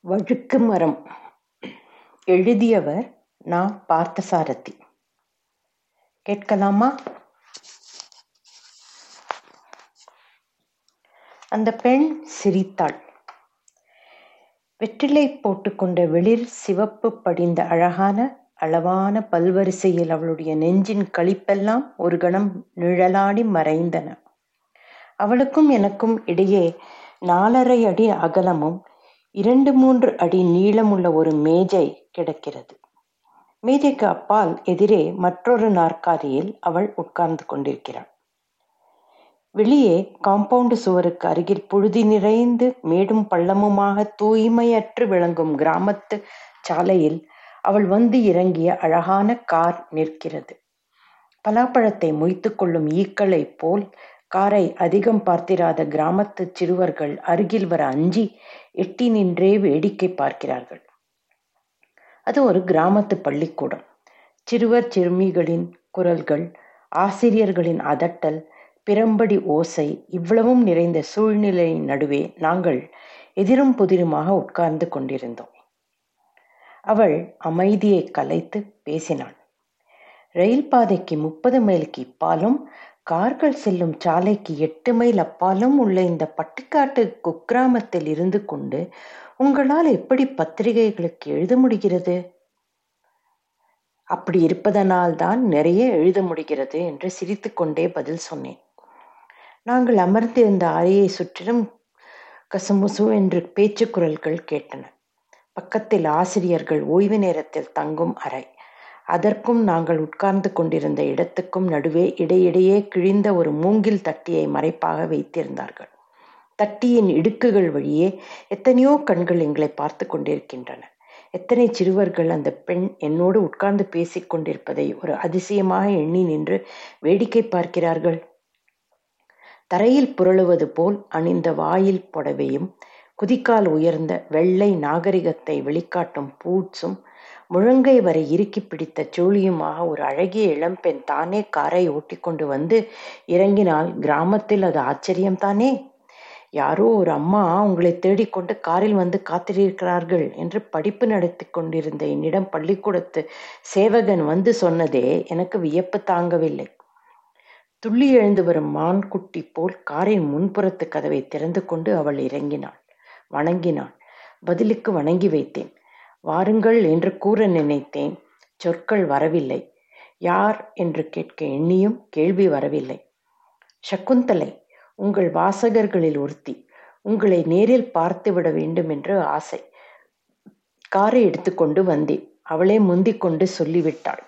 வழுக்கு மரம். எழுதியவர் நான் பார்த்தசாரதி. கேட்கலாமா? அந்த பெண் சிரித்தாள். வெற்றிலை போட்டுக்கொண்ட வெளிர் சிவப்பு படிந்த அழகான அளவான பல்வரிசையில் அவளுடைய நெஞ்சின் களிப்பெல்லாம் ஒரு கணம் நிழலாடி மறைந்தன. அவளுக்கும் எனக்கும் இடையே நாலரை அடி அகலமும் இரண்டு மூன்று அடி நீளமுள்ள ஒரு மேஜை கிடக்கிறது. மேஜைக்கு அப்பால் எதிரே மற்றொரு நாற்காலியில் அவள் உட்கார்ந்து கொண்டிருக்கிறாள். வெளியே காம்பவுண்டு சுவருக்கு அருகில் புழுதி நிறைந்து மேடும் பள்ளமுமாக தூய்மையற்று விளங்கும் கிராமத்து சாலையில் அவள் வந்து இறங்கிய அழகான கார் நிற்கிறது. பலாப்பழத்தை மொய்த்து கொள்ளும் ஈக்களைப் போல் காரை அதிகம் பார்த்திராத கிராமத்து சிறுவர்கள் அருகில் வர அஞ்சி எட்டி நின்றே வேடிக்கை பார்க்கிறார்கள். அது ஒரு கிராமத்து பள்ளிக்கூடம். சிறுவர் சிறுமிகளின் குரல்கள் ஆசிரியர்களின் அதட்டல் பிறம்படி ஓசை இவ்வளவும் நிறைந்த சூழ்நிலையின் நடுவே நாங்கள் எதிரும் புதிருமாக உட்கார்ந்து கொண்டிருந்தோம். அவள் அமைதியை கலைத்து பேசினாள். ரயில் பாதைக்கு முப்பது மைலுக்கு இப்பாலும் கார்கள் செல்லும் சாலைக்கு எட்டு மைல் அப்பாலும் உள்ள இந்த பட்டிக்காட்டு குக்கிராமத்தில் இருந்து கொண்டு உங்களால் எப்படி பத்திரிகைகளுக்கு எழுத முடிகிறது? அப்படி இருப்பதனால் தான் நிறைய எழுத முடிகிறது என்று சிரித்துக்கொண்டே பதில் சொன்னேன். நாங்கள் அமர்ந்திருந்த அறையை சுற்றிலும் கசமுசு என்று பேச்சு குரல்கள் கேட்டன. பக்கத்தில் ஆசிரியர்கள் ஓய்வு நேரத்தில் தங்கும் அறை அதற்கும் நாங்கள் உட்கார்ந்து கொண்டிருந்த இடத்துக்கும் நடுவே இடையிடையே கிழிந்த ஒரு மூங்கில் தட்டியை மறைப்பாக வைத்திருந்தார்கள். தட்டியின் இடுக்குகள் வழியே எத்தனையோ கண்கள் எங்களை பார்த்து கொண்டிருக்கின்றன. எத்தனை சிறுவர்கள் அந்த பெண் என்னோடு உட்கார்ந்து பேசிக் கொண்டிருப்பதை ஒரு அதிசயமாக எண்ணி நின்று வேடிக்கை பார்க்கிறார்கள். தரையில் புரளுவது போல் அணிந்த வாயில் புடவையும் குதிக்கால் உயர்ந்த வெள்ளை நாகரிகத்தை வெளிக்காட்டும் பூட்ஸும் முழங்கை வரை இறுக்கி பிடித்த சூழியுமாக ஒரு அழகிய இளம்பெண் தானே காரை ஓட்டிக்கொண்டு வந்து இறங்கினால் கிராமத்தில் அது ஆச்சரியம்தானே யாரோ ஒரு அம்மா உங்களை தேடிக்கொண்டு காரில் வந்து காத்திருக்கிறார்கள் என்று படிப்பு நடத்தி கொண்டிருந்த என்னிடம் பள்ளிக்கூடத்து சேவகன் வந்து சொன்னதே எனக்கு வியப்பு தாங்கவில்லை. துள்ளி எழுந்து வரும் மான் குட்டி போல் காரின் முன்புறத்து கதவை திறந்து கொண்டு அவள் இறங்கினாள். வணங்கினாள். பதிலுக்கு வணங்கி வைத்தேன். வாருங்கள் என்று கூற நினைத்தேன். சொற்கள் வரவில்லை. யார் என்று கேட்க எண்ணியும் கேள்வி வரவில்லை. சக்குந்தலை உங்கள் வாசகர்களில் ஒருத்தி. உங்களை நேரில் பார்த்து விட வேண்டும் என்று ஆசை. காரை எடுத்துக்கொண்டு வந்தேன். அவளே முந்திக் கொண்டு சொல்லிவிட்டாள்.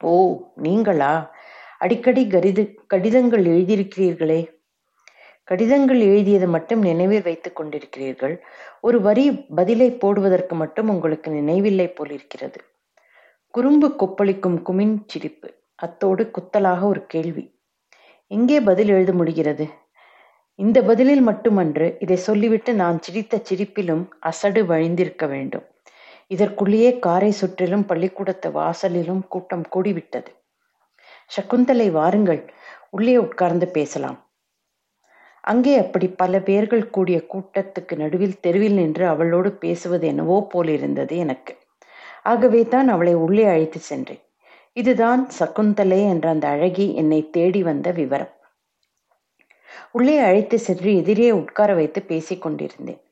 ஓ நீங்களா? அடிக்கடி கடித கடிதங்கள் எழுதியிருக்கிறீர்களே. கடிதங்கள் எழுதியது மட்டும் நினைவில் வைத்துக் கொண்டிருக்கிறீர்கள். ஒரு வரி பதிலை போடுவதற்கு மட்டும் உங்களுக்கு நினைவில்லை போலிருக்கிறது குறும்பு கொப்பளிக்கும் குமின் சிரிப்பு. அத்தோடு குத்தலாக ஒரு கேள்வி. எங்கே பதில் எழுத முடிகிறது? இந்த பதிலில் மட்டுமன்று இதை சொல்லிவிட்டு நான் சிரித்த சிரிப்பிலும் அசடு வழிந்திருக்க வேண்டும். இதற்குள்ளேயே காரை சுற்றிலும் பள்ளிக்கூடத்து வாசலிலும் கூட்டம் கூடிவிட்டது. சகுந்தலை வாருங்கள். உள்ளே உட்கார்ந்து பேசலாம். அங்கே அப்படி பல பேர்கள் கூடிய கூட்டத்துக்கு நடுவில் தெருவில் நின்று அவளோடு பேசுவது என்னவோ போலிருந்தது எனக்கு. ஆகவே தான் அவளை உள்ளே அழைத்து சென்றேன். இதுதான் சகுந்தலை என்ற அந்த அழகி என்னை தேடி வந்த விவரம். உள்ளே அழைத்து சென்று எதிரே உட்கார வைத்து பேசிக் கொண்டிருந்தேன்.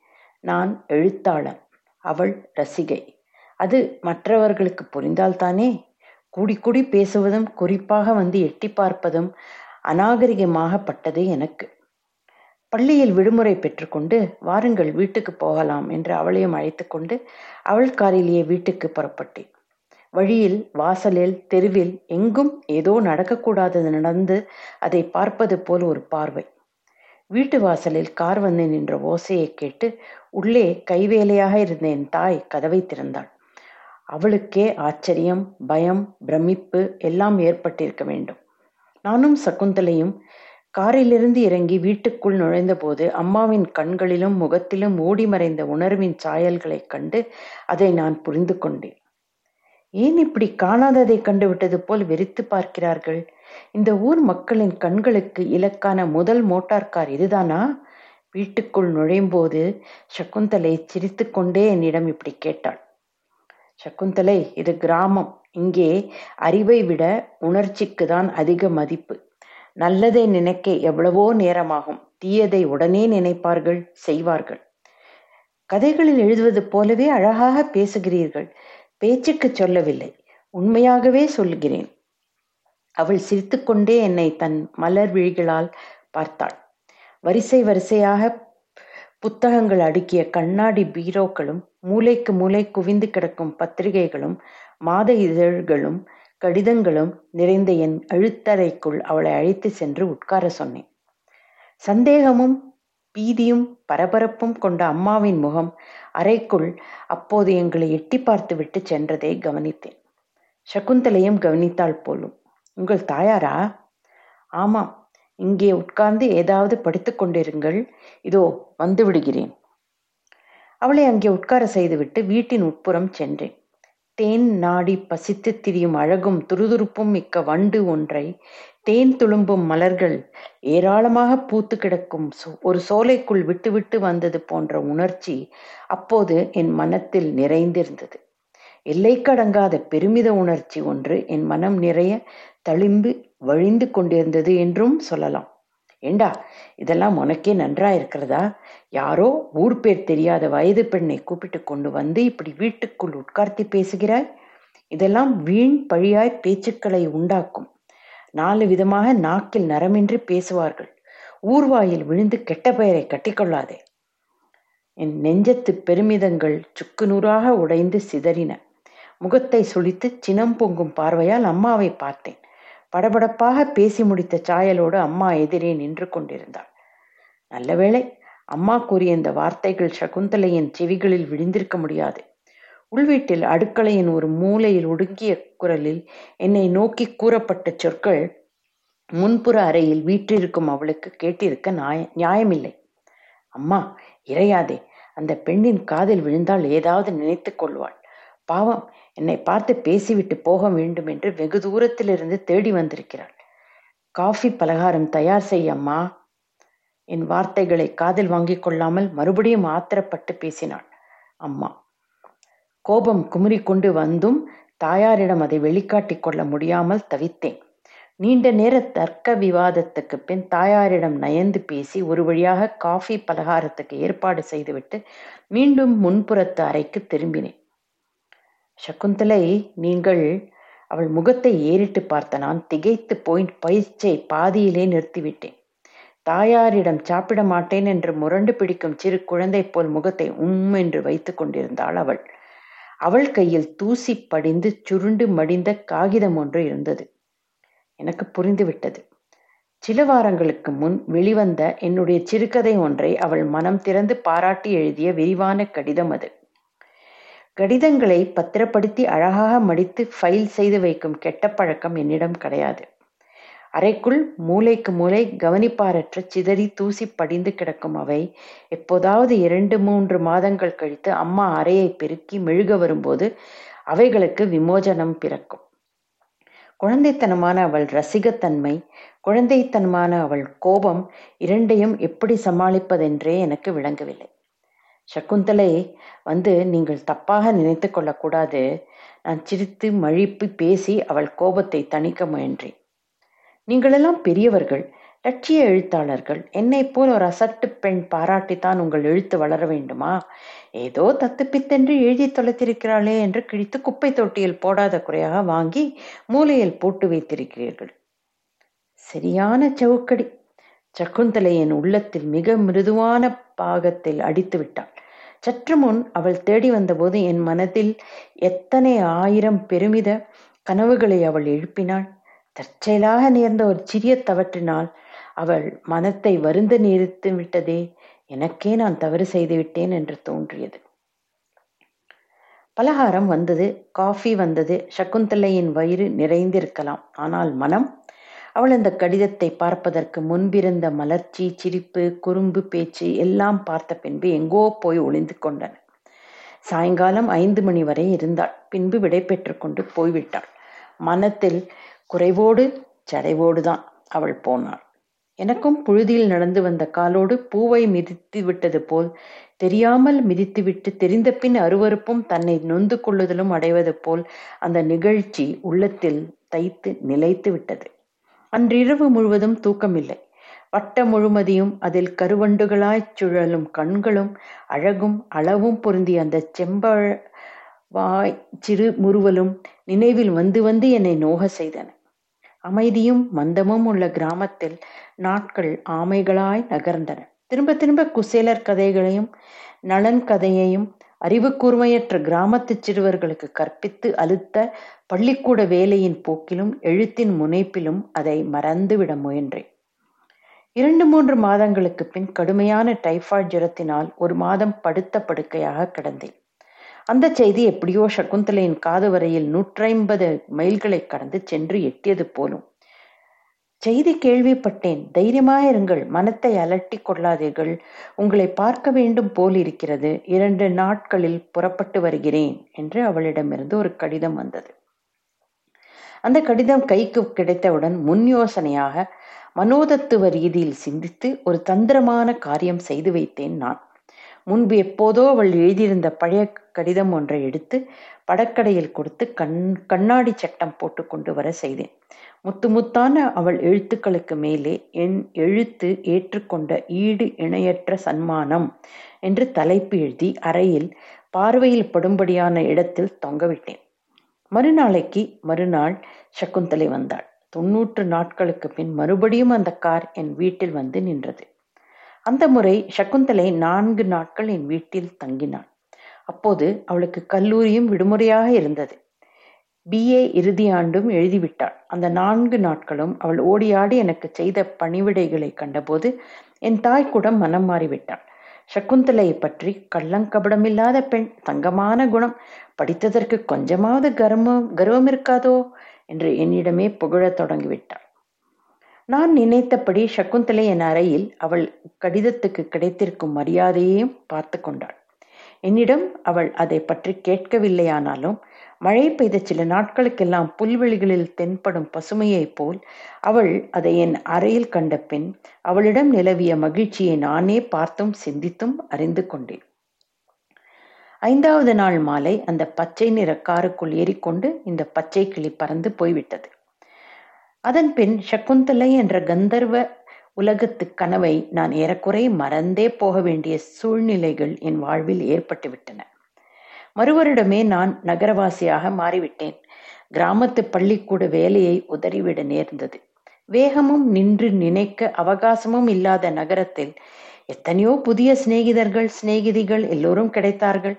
நான் எழுத்தாளன் அவள் ரசிகை. அது மற்றவர்களுக்கு புரிந்தால்தானே கூடி கூடி பேசுவதும் குறிப்பாக வந்து எட்டி பார்ப்பதும் அநாகரிகமாகப்பட்டது எனக்கு. பள்ளியில் விடுமுறை பெற்றுக்கொண்டு வாருங்கள் வீட்டுக்கு போகலாம் என்று அவளையும் அழைத்து கொண்டு அவள் காரிலேயே வீட்டுக்கு புறப்பட்டேன். வழியில் வாசலில் தெருவில் எங்கும் ஏதோ நடக்கக்கூடாதது நடந்து அதை பார்ப்பது போல் ஒரு பார்வை. வீட்டு வாசலில் கார் வந்து நின்ற ஓசையை கேட்டு உள்ளே கைவேலையாக இருந்த என் தாய் கதவை திறந்தாள். அவளுக்கே ஆச்சரியம் பயம் பிரமிப்பு எல்லாம் ஏற்பட்டிருக்க வேண்டும். நானும் சகுந்தலையும் காரிலிருந்து இறங்கி வீட்டுக்குள் நுழைந்தபோது அம்மாவின் கண்களிலும் முகத்திலும் ஓடி மறைந்த உணர்வின் சாயல்களைக் கண்டு அதை நான் புரிந்து கொண்டேன். ஏன் இப்படி காணாததை கண்டுவிட்டது போல் வெறித்து பார்க்கிறார்கள்? இந்த ஊர் மக்களின் கண்களுக்கு இலக்கான முதல் மோட்டார் கார் இதுதானா? வீட்டுக்குள் நுழையும் போது சகுந்தலை சிரித்து கொண்டே என்னிடம் இப்படி கேட்டாள். சகுந்தலை இது கிராமம். இங்கே அறிவை விட உணர்ச்சிக்கு தான் அதிக மதிப்பு. நல்லதை நினைக்க எவ்வளவோ நேரமாகும். தீயதை உடனே நினைப்பார்கள் செய்வார்கள். கதைகளில் எழுதுவது போலவே அழகாக பேசுகிறீர்கள். பேச்சுக்கு சொல்லவில்லை. உண்மையாகவே சொல்கிறேன். அவள் சிரித்துக்கொண்டே என்னை தன் மலர் விழிகளால் பார்த்தாள். வரிசை வரிசையாக புத்தகங்கள் அடுக்கிய கண்ணாடி பீரோக்களும் மூளைக்கு மூளை குவிந்து கிடக்கும் பத்திரிகைகளும் மாத இதழ்களும் கடிதங்களும் நிறைந்த என் அழுத்தறைக்குள் அவளை அழைத்து சென்று உட்கார சொன்னேன். சந்தேகமும் பீதியும் பரபரப்பும் கொண்ட அம்மாவின் முகம் அறைக்குள் அப்போது எங்களை எட்டி பார்த்துவிட்டு சென்றதை கவனித்தேன். சகுந்தலையும் கவனித்தாள் போலும். உங்கள் தாயாரா? ஆமாம். இங்கே உட்கார்ந்து ஏதாவது படித்து கொண்டிருங்கள். இதோ வந்து விடுகிறேன். அவளை அங்கே உட்கார செய்துவிட்டு வீட்டின் உட்புறம் சென்றேன். தேன் நாடி பசித்து திரியும் அழகும் துருதுருப்பும் மிக்க வண்டு ஒன்றை தேன் துளும்பும் மலர்கள் ஏராளமாக பூத்து கிடக்கும் ஒரு சோலைக்குள் விட்டுவிட்டு வந்தது போன்ற உணர்ச்சி அப்போது என் மனத்தில் நிறைந்திருந்தது. எல்லைக்கடங்காத பெருமித உணர்ச்சி ஒன்று என் மனம் நிறைய தளிம்பு வழிந்து கொண்டிருந்தது என்றும் சொல்லலாம். ஏண்டா இதெல்லாம் உனக்கே நன்றா இருக்கிறதா? யாரோ ஊர் பேர் தெரியாத வயது பெண்ணை கூப்பிட்டு கொண்டு வந்து இப்படி வீட்டுக்குள் உட்கார்த்தி பேசுகிறாய்? இதெல்லாம் வீண் பழியாய் பேச்சுக்களை உண்டாக்கும். நாலு விதமாக நாக்கில் நரமின்றி பேசுவார்கள். ஊர்வாயில் விழுந்து கெட்ட பெயரை கட்டிக்கொள்ளாதே என் நெஞ்சத்து பெருமிதங்கள் சுக்கு நூறாக உடைந்து சிதறின. முகத்தை சுழித்து சினம் பொங்கும் பார்வையால் அம்மாவை பார்த்தேன். படபடப்பாக பேசி முடித்த சாயலோடு அம்மா எதிரே நின்று கொண்டிருந்தாள். நல்லவேளை அம்மா கூறிய இந்த வார்த்தைகள் சகுந்தலையின் செவிகளில் விழுந்திருக்க முடியாது. உள்வீட்டில் அடுக்களையின் ஒரு மூலையில் ஒடுங்கிய குரலில் என்னை நோக்கி கூறப்பட்ட சொற்கள் முன்புற அறையில் வீற்றிருக்கும் அவளுக்கு கேட்டிருக்க நியாய நியாயமில்லை. அம்மா இறையாதே அந்த பெண்ணின் காதில் விழுந்தால் ஏதாவது நினைத்து கொள்வாள். பாவம் என்னை பார்த்து பேசிவிட்டு போக வேண்டும் என்று வெகு தூரத்திலிருந்து தேடி வந்திருக்கிறாள். காஃபி பலகாரம் தயார் செய்யம்மா என் வார்த்தைகளை காதில் வாங்கிக் கொள்ளாமல் மறுபடியும் ஆத்திரப்பட்டு பேசினாள். அம்மா கோபம் குமுறி கொண்டு வந்தும் தாயாரிடம் அதை வெளிக்காட்டிக் கொள்ள முடியாமல் தவித்தேன். நீண்ட நேர தர்க்க விவாதத்துக்கு பின் தாயாரிடம் நயந்து பேசி ஒரு வழியாக காஃபி பலகாரத்துக்கு ஏற்பாடு செய்துவிட்டு மீண்டும் முன்புறத்து அறைக்கு திரும்பினேன். சகுந்தலை நீங்கள் அவள் முகத்தை ஏறிட்டு பார்த்த நான் திகைத்து போய் பயிற்சியை பாதியிலே நிறுத்திவிட்டேன். தாயாரிடம் சாப்பிட மாட்டேன் என்று முரண்டு பிடிக்கும் சிறு குழந்தை போல் முகத்தை உம் என்று வைத்துக் கொண்டிருந்தாள் அவள். அவள் கையில் தூசி படிந்து சுருண்டு மடிந்த காகிதம் ஒன்று இருந்தது. எனக்கு புரிந்துவிட்டது. சில வாரங்களுக்கு முன் வெளிவந்த என்னுடைய சிறுகதை ஒன்றை அவள் மனம் திறந்து பாராட்டி எழுதிய விரிவான கடிதம் அது. கடிதங்களை பத்திரப்படுத்தி அழகாக மடித்து ஃபைல் செய்து வைக்கும் கெட்ட பழக்கம் என்னிடம் கிடையாது. அறைக்குள் மூளைக்கு மூளை கவனிப்பாரற்ற சிதறி தூசி படிந்து கிடக்கும் அவை. எப்போதாவது இரண்டு மூன்று மாதங்கள் கழித்து அம்மா அறையை பெருக்கி மெழுக வரும்போது அவைகளுக்கு விமோசனம் பிறக்கும். குழந்தைத்தனமான அவள் ரசிகத்தன்மை குழந்தைத்தனமான அவள் கோபம் இரண்டையும் எப்படி சமாளிப்பதென்றே எனக்கு விளங்கவில்லை. சகுந்தலை வந்து நீங்கள் தப்பாக நினைத்து கொள்ளக்கூடாது. நான் சிரித்து மழிப்பு பேசி அவள் கோபத்தை தணிக்க முயன்றேன். நீங்களெல்லாம் பெரியவர்கள் லட்சிய எழுத்தாளர்கள். என்னை போல் ஒரு அசட்டு பெண் பாராட்டித்தான் உங்கள் எழுத்து வளர வேண்டுமா? ஏதோ தத்துப்பித்தென்று எழுதி தொலைத்திருக்கிறாளே என்று கிழித்து குப்பை தொட்டியில் போடாத குறையாக வாங்கி மூலையில் போட்டு வைத்திருக்கிறீர்கள். சரியான சவுக்கடி. சகுந்தலை என் உள்ளத்தில் மிக மிருதுவான பாகத்தில் அடித்து விட்டாள் சற்று முன் அவள் தேடி வந்தபோது என் மனதில் எத்தனை ஆயிரம் பெருமித கனவுகளை அவள் எழுப்பினாள். தற்செயலாக நேர்ந்த ஒரு சிறிய தவற்றினால் அவள் மனத்தை வருந்த நிறுத்தி விட்டதே எனக்கே நான் தவறு செய்து விட்டேன் என்று தோன்றியது. பலகாரம் வந்தது காஃபி வந்தது சகுந்தலையின் வயிறு நிறைந்திருக்கலாம் ஆனால் மனம் அவள் அந்த கடிதத்தை பார்ப்பதற்கு முன்பிருந்த மலர்ச்சி சிரிப்பு குறும்பு பேச்சு எல்லாம் பார்த்த பின்பு எங்கோ போய் ஒளிந்து கொண்டன. சாயங்காலம் ஐந்து மணி வரை இருந்தாள். பின்பு விடை பெற்று கொண்டு போய்விட்டாள். மனத்தில் குறைவோடு சடைவோடு தான் அவள் போனாள். எனக்கும் புழுதியில் நடந்து வந்த காலோடு பூவை மிதித்து விட்டது போல் தெரியாமல் மிதித்துவிட்டு தெரிந்த பின் அருவறுப்பும் தன்னை நொந்து கொள்ளுதலும் அடைவது போல் அந்த நிகழ்ச்சி உள்ளத்தில் தைத்து நிலைத்து விட்டது. அன்றிரவு முழுவதும் தூக்கமில்லை. வட்ட முழுமதியும் அதில் கருவண்டுகளாய்ச் சுழலும் கண்களும் அழகும் அளவும் பொருந்திய அந்த செம்பழ வாய் சிறு முறுவலும் நினைவில் வந்து வந்து என்னை நோக செய்தன. அமைதியும் மந்தமும் உள்ள கிராமத்தில் நாட்கள் ஆமைகளாய் நகர்ந்தன. திரும்ப திரும்ப குசேலர் கதைகளையும் நலன் கதையையும் அறிவு கூர்மையற்ற கிராமத்து சிறுவர்களுக்கு கற்பித்து அழுத்த பள்ளிக்கூட வேலையின் போக்கிலும் எழுத்தின் முனைப்பிலும் அதை மறந்துவிட முயன்றேன். இரண்டு மூன்று மாதங்களுக்கு பின் கடுமையான டைஃபாய்டு ஜுரத்தினால் ஒரு மாதம் படுத்த படுக்கையாக கிடந்தேன். அந்த செய்தி எப்படியோ சகுந்தலையின் காது வரையில் நூற்றைம்பது மைல்களை கடந்து சென்று எட்டியது போலும். செய்தி கேள்விப்பட்டேன். தைரியமாயிருங்கள். மனத்தை அலட்டி கொள்ளாதீர்கள். உங்களை பார்க்க வேண்டும் போல் இருக்கிறது. இரண்டு நாட்களில் புறப்பட்டு வருகிறேன் என்று அவளிடமிருந்து ஒரு கடிதம் வந்தது. அந்த கடிதம் கைக்கு கிடைத்தவுடன் முன் யோசனையாக மனோதத்துவ ரீதியில் சிந்தித்து ஒரு தந்திரமான காரியம் செய்து வைத்தேன் நான். முன்பு எப்போதோ அவள் எழுதியிருந்த பழைய கடிதம் ஒன்றை எடுத்து படக்கடையில் கொடுத்து கண் கண்ணாடி சட்டம் போட்டு கொண்டு வர செய்தேன். முத்து முத்தான அவள் எழுத்துக்களுக்கு மேலே என் எழுத்து ஏற்றுக்கொண்ட ஈடு இணையற்ற சன்மானம் என்று தலைப்பு எழுதி அறையில் பார்வையில் படும்படியான இடத்தில் தொங்கவிட்டேன். மறுநாளைக்கு மறுநாள் சகுந்தலை வந்தாள். தொன்னூற்று நாட்களுக்கு பின் மறுபடியும் அந்த கார் என் வீட்டில் வந்து நின்றது. அந்த முறை சகுந்தலை நான்கு நாட்கள் என் வீட்டில் தங்கினாள். அப்போது அவளுக்கு கல்லூரியும் விடுமுறையாக இருந்தது. பிஏ இறுதி ஆண்டும் எழுதிவிட்டாள். அந்த நான்கு நாட்களும் அவள் ஓடியாடி எனக்கு செய்த பணிவிடைகளை கண்டபோது என் தாய் கூட மனம் மாறிவிட்டாள். சகுந்தலையை பற்றி கள்ளங்கபடமில்லாத பெண் தங்கமான குணம் படித்ததற்கு கொஞ்சமாவது கர்மம் கர்வம் இருக்காதோ? என்று என்னிடமே புகழத் தொடங்கிவிட்டாள். நான் நினைத்தபடி சகுந்தலை என் அறையில் அவள் கடிதத்துக்கு கிடைத்திருக்கும் மரியாதையையும் பார்த்து கொண்டாள். என்னிடம் அவள் அதை பற்றி கேட்கவில்லையானாலும் மழை பெய்த சில நாட்களுக்கெல்லாம் புல்வெளிகளில் தென்படும் பசுமையைப் போல் அவள் அதை என் அறையில் கண்ட பின் அவளிடம் நிலவிய மகிழ்ச்சியை நானே பார்த்தும் சிந்தித்தும் அறிந்து கொண்டேன். ஐந்தாவது நாள் மாலை அந்த பச்சை நிற காருக்குள் ஏறிக்கொண்டு இந்த பச்சை கிளி பறந்து போய்விட்டது. அதன் பின் சகுந்தலை என்ற கந்தர்வ உலகத்து கனவை நான் ஏறக்குறை மறந்தே போக வேண்டிய சூழ்நிலைகள் என் வாழ்வில் ஏற்பட்டுவிட்டன. மறுவருடமே நான் நகரவாசியாக மாறிவிட்டேன். கிராமத்து பள்ளிக்கூட வேலையை உதறிவிட நேர்ந்தது. வேகமும் நின்று நினைக்க அவகாசமும் இல்லாத நகரத்தில் எத்தனையோ புதிய சிநேகிதர்கள் சிநேகிதிகள் எல்லோரும் கிடைத்தார்கள்.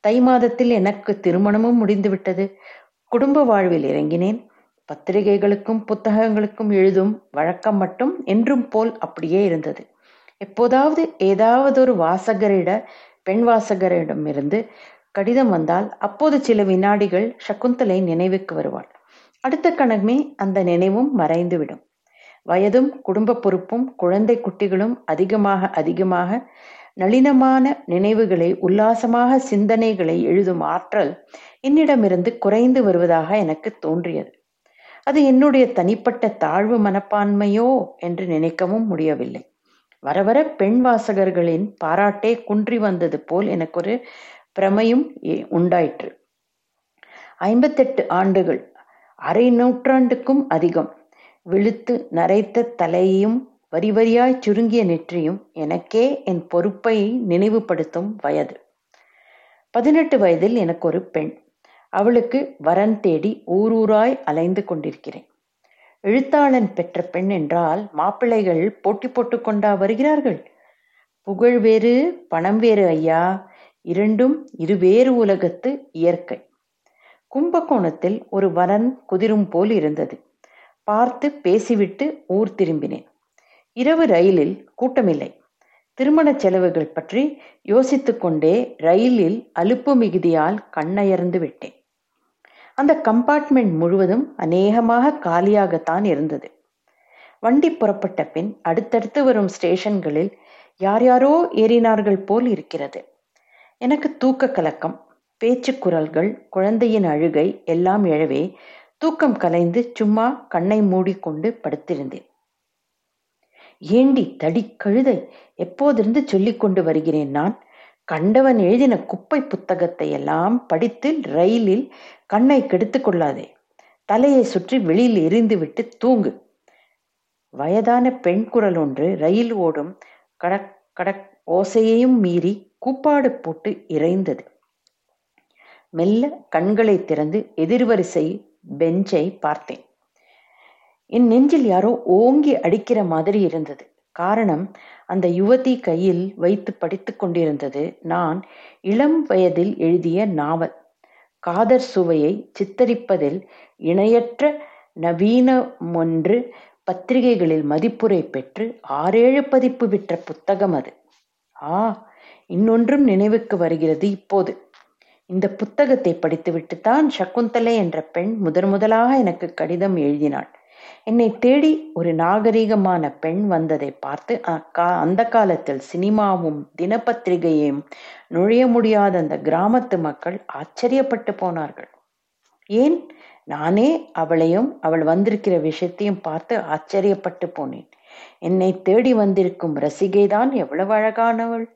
தை மாதத்தில் எனக்கு திருமணமும் முடிந்துவிட்டது. குடும்ப வாழ்வில் இறங்கினேன். பத்திரிகைகளுக்கும் புத்தகங்களுக்கும் எழுதும் வழக்கம் மட்டும் என்றும் போல் அப்படியே இருந்தது. எப்போதாவது ஏதாவதொரு வாசகரிட பெண் வாசகரிடமிருந்து கடிதம் வந்தால் அப்போது சில வினாடிகள் சகுந்தலை நினைவுக்கு வருவாள். அடுத்த கணமே அந்த நினைவும் மறைந்துவிடும். வயதும் குடும்ப பொறுப்பும் குழந்தை குட்டிகளும் அதிகமாக அதிகமாக நளினமான நினைவுகளை உல்லாசமாக சிந்தனைகளை எழுதும் ஆற்றல் என்னிடமிருந்து குறைந்து வருவதாக எனக்கு தோன்றியது. அது என்னுடைய தனிப்பட்ட தாழ்வு மனப்பான்மையோ என்று நினைக்கவும் முடியவில்லை. வர வர பெண் வாசகர்களின் பாராட்டே குன்றி வந்தது போல் எனக்கு ஒரு பிரமையும் உண்டாயிற்று. ஐம்பத்தெட்டு ஆண்டுகள் அரை நூற்றாண்டுக்கும் அதிகம். விழுத்து நரைத்த தலையையும் வரி வரியாய் சுருங்கிய நெற்றியும் எனக்கே என் பொறுப்பை நினைவுபடுத்தும் வயது. பதினெட்டு வயதில் எனக்கு ஒரு பெண். அவளுக்கு வரன் தேடி ஊரூராய் அலைந்து கொண்டிருக்கிறேன். எழுத்தாளன் பெற்ற பெண் என்றால் மாப்பிள்ளைகள் போட்டி போட்டு கொண்டா வருகிறார்கள்? புகழ் வேறு பணம் வேறு ஐயா. இரண்டும் இருவேறு உலகத்து இயற்கை. கும்பகோணத்தில் ஒரு வரன் குதிரும் போல் இருந்தது. பார்த்து பேசிவிட்டு ஊர் திரும்பினேன். இரவு ரயிலில் கூட்டமில்லை. திருமண செலவுகள் பற்றி யோசித்துக்கொண்டே ரயிலில் அலுப்பு மிகுதியால் கண்ணயர்ந்து விட்டேன். அந்த கம்பார்ட்மெண்ட் முழுவதும் அநேகமாக காலியாகத்தான் இருந்தது. வண்டி புறப்பட்ட பின் அடுத்தடுத்து வரும் ஸ்டேஷன்களில் யார் யாரோ ஏறினார்கள் போல் இருக்கிறது. எனக்கு தூக்க கலக்கம் பேச்சு குரல்கள் குழந்தையின் அழுகை எல்லாம் எழவே தூக்கம் கலைந்து சும்மா கண்ணை மூடிக்கொண்டு படுத்திருந்தேன். ஏண்டி தடி கழுதை எப்போதிருந்து சொல்லிக் கொண்டு வருகிறேன் நான்? கண்டவன் எழுதின குப்பை புத்தகத்தை எல்லாம் படித்து ரயிலில் கண்ணை கெடுத்து கொள்ளாதே. தலையை சுற்றி வெளியில் எரிந்துவிட்டு தூங்கு. வயதான பெண் குரல் ஒன்று ரயில் ஓடும் கடக் கடக் ஓசையையும் மீறி கூப்பாடு போட்டு இறைந்தது. மெல்ல கண்களை திறந்து எதிர்வரிசை பெஞ்சை பார்த்தேன். என் நெஞ்சில் யாரோ ஓங்கி அடிக்கிற மாதிரி இருந்தது. காரணம் அந்த யுவதி கையில் வைத்து படித்து கொண்டிருந்தது. நான் இளம் வயதில் எழுதிய நாவல். காதர் சுவையை சித்தரிப்பதில் இணையற்ற நவீனமொன்று பத்திரிகைகளில் மதிப்புரை பெற்று ஆறேழு பதிப்பு விற்ற புத்தகம் அது. ஆ இன்னொன்றும் நினைவுக்கு வருகிறது இப்போது. இந்த புத்தகத்தை படித்துவிட்டுத்தான் சகுந்தலை என்ற பெண் முதன் முதலாக எனக்கு கடிதம் எழுதினாள். என்னை தேடி ஒரு நாகரிகமான பெண் வந்ததை பார்த்து அக்கா அந்த காலத்தில் சினிமாவும் தினப்பத்திரிகையும் நுழைய முடியாத அந்த கிராமத்து மக்கள் ஆச்சரியப்பட்டு போனார்கள். ஏன்? நானே அவளையும் அவள் வந்திருக்கிற விஷயத்தையும் பார்த்து ஆச்சரியப்பட்டு போனேன். என்னை தேடி வந்திருக்கும் ரசிகைதான் எவ்வளவு அழகானவள்.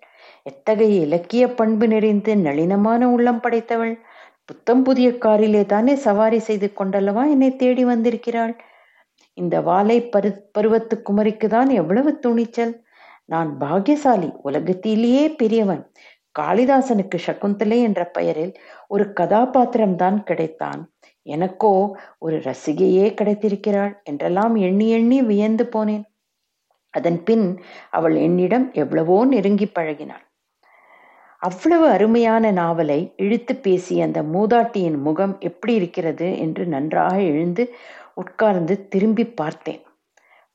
எத்தகைய இலக்கிய பண்பு நிறைந்து நளினமான உள்ளம் படைத்தவள். புத்தம் புதிய காரிலே தானே சவாரி செய்து கொண்டல்லவா என்னை தேடி வந்திருக்கிறாள். இந்த வாலை பரு பருவத்து குமரிக்கு தான் எவ்வளவு துணிச்சல்? நான் பாகியசாலி உலகத்திலேயே பெரியவன். காளிதாசனுக்கு சகுந்தலை என்ற பெயரில் ஒரு கதாபாத்திரம் தான் கிடைத்தான். எனக்கோ ஒரு ரசிகையே கிடைத்திருக்கிறாள் என்றெல்லாம் எண்ணி எண்ணி வியந்து போனேன். அதன் பின் அவள் என்னிடம் எவ்வளவோ நெருங்கி பழகினாள். அவ்வளவு அருமையான நாவலை இழுத்து பேசிய அந்த மூதாட்டியின் முகம் எப்படி இருக்கிறது என்று நன்றாக எழுந்து உட்கார்ந்து திரும்பி பார்த்தேன்.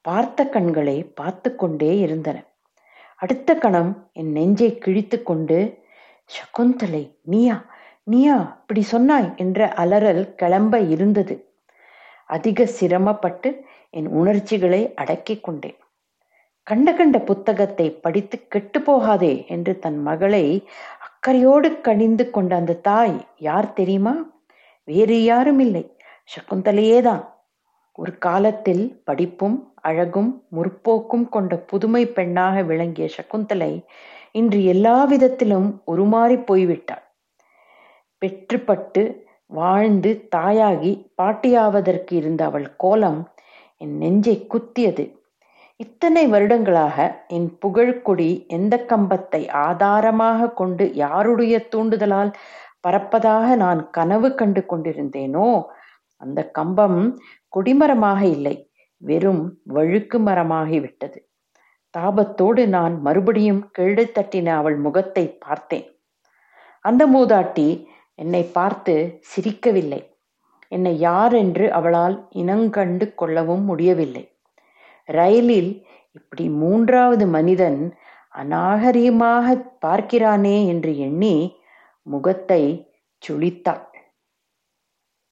பார்த்த கண்களை பார்த்து கொண்டே இருந்தன. அடுத்த கணம் என் நெஞ்சை கிழித்து கொண்டு சகுந்தலை நீயா நீயா இப்படி சொன்னாய் என்ற அலறல் கிளம்ப இருந்தது. அதிக சிரமப்பட்டு என் உணர்ச்சிகளை அடக்கிக் கொண்டேன். கண்ட கண்ட புத்தகத்தை படித்து கெட்டு போகாதே என்று தன் மகளை அக்கறையோடு கணிந்து கொண்ட அந்த தாய் யார் தெரியுமா? வேறு யாரும் இல்லை சகுந்தலையேதான். ஒரு காலத்தில் படிப்பும் அழகும் முற்போக்கும் கொண்ட புதுமை பெண்ணாக விளங்கிய சகுந்தலை இன்று எல்லா விதத்திலும் உருமாறி போய்விட்டாள். பெற்றுப்பட்டு வாழ்ந்து தாயாகி பாட்டியாவதற்கு இருந்த அவள் கோலம் என் நெஞ்சை குத்தியது. இத்தனை வருடங்களாக என் புகழ்கொடி எந்த கம்பத்தை ஆதாரமாக கொண்டு யாருடைய தூண்டுதலால் பறப்பதாக நான் கனவு கண்டு கொண்டிருந்தேனோ அந்த கம்பம் கொடிமரமாக இல்லை வெறும் வழுக்கு மரமாகிவிட்டது தாபத்தோடு நான் மறுபடியும் கிழடு தட்டின அவள் முகத்தை பார்த்தேன். அந்த மூதாட்டி என்னை பார்த்து சிரிக்கவில்லை. என்னை யார் என்று அவளால் இனங்கண்டு கொள்ளவும் முடியவில்லை. ரயிலில் இப்படி மூன்றாவது மனிதன் அநாகரிகமாக பார்க்கிறானே என்று எண்ணி முகத்தை சுழித்தாள்.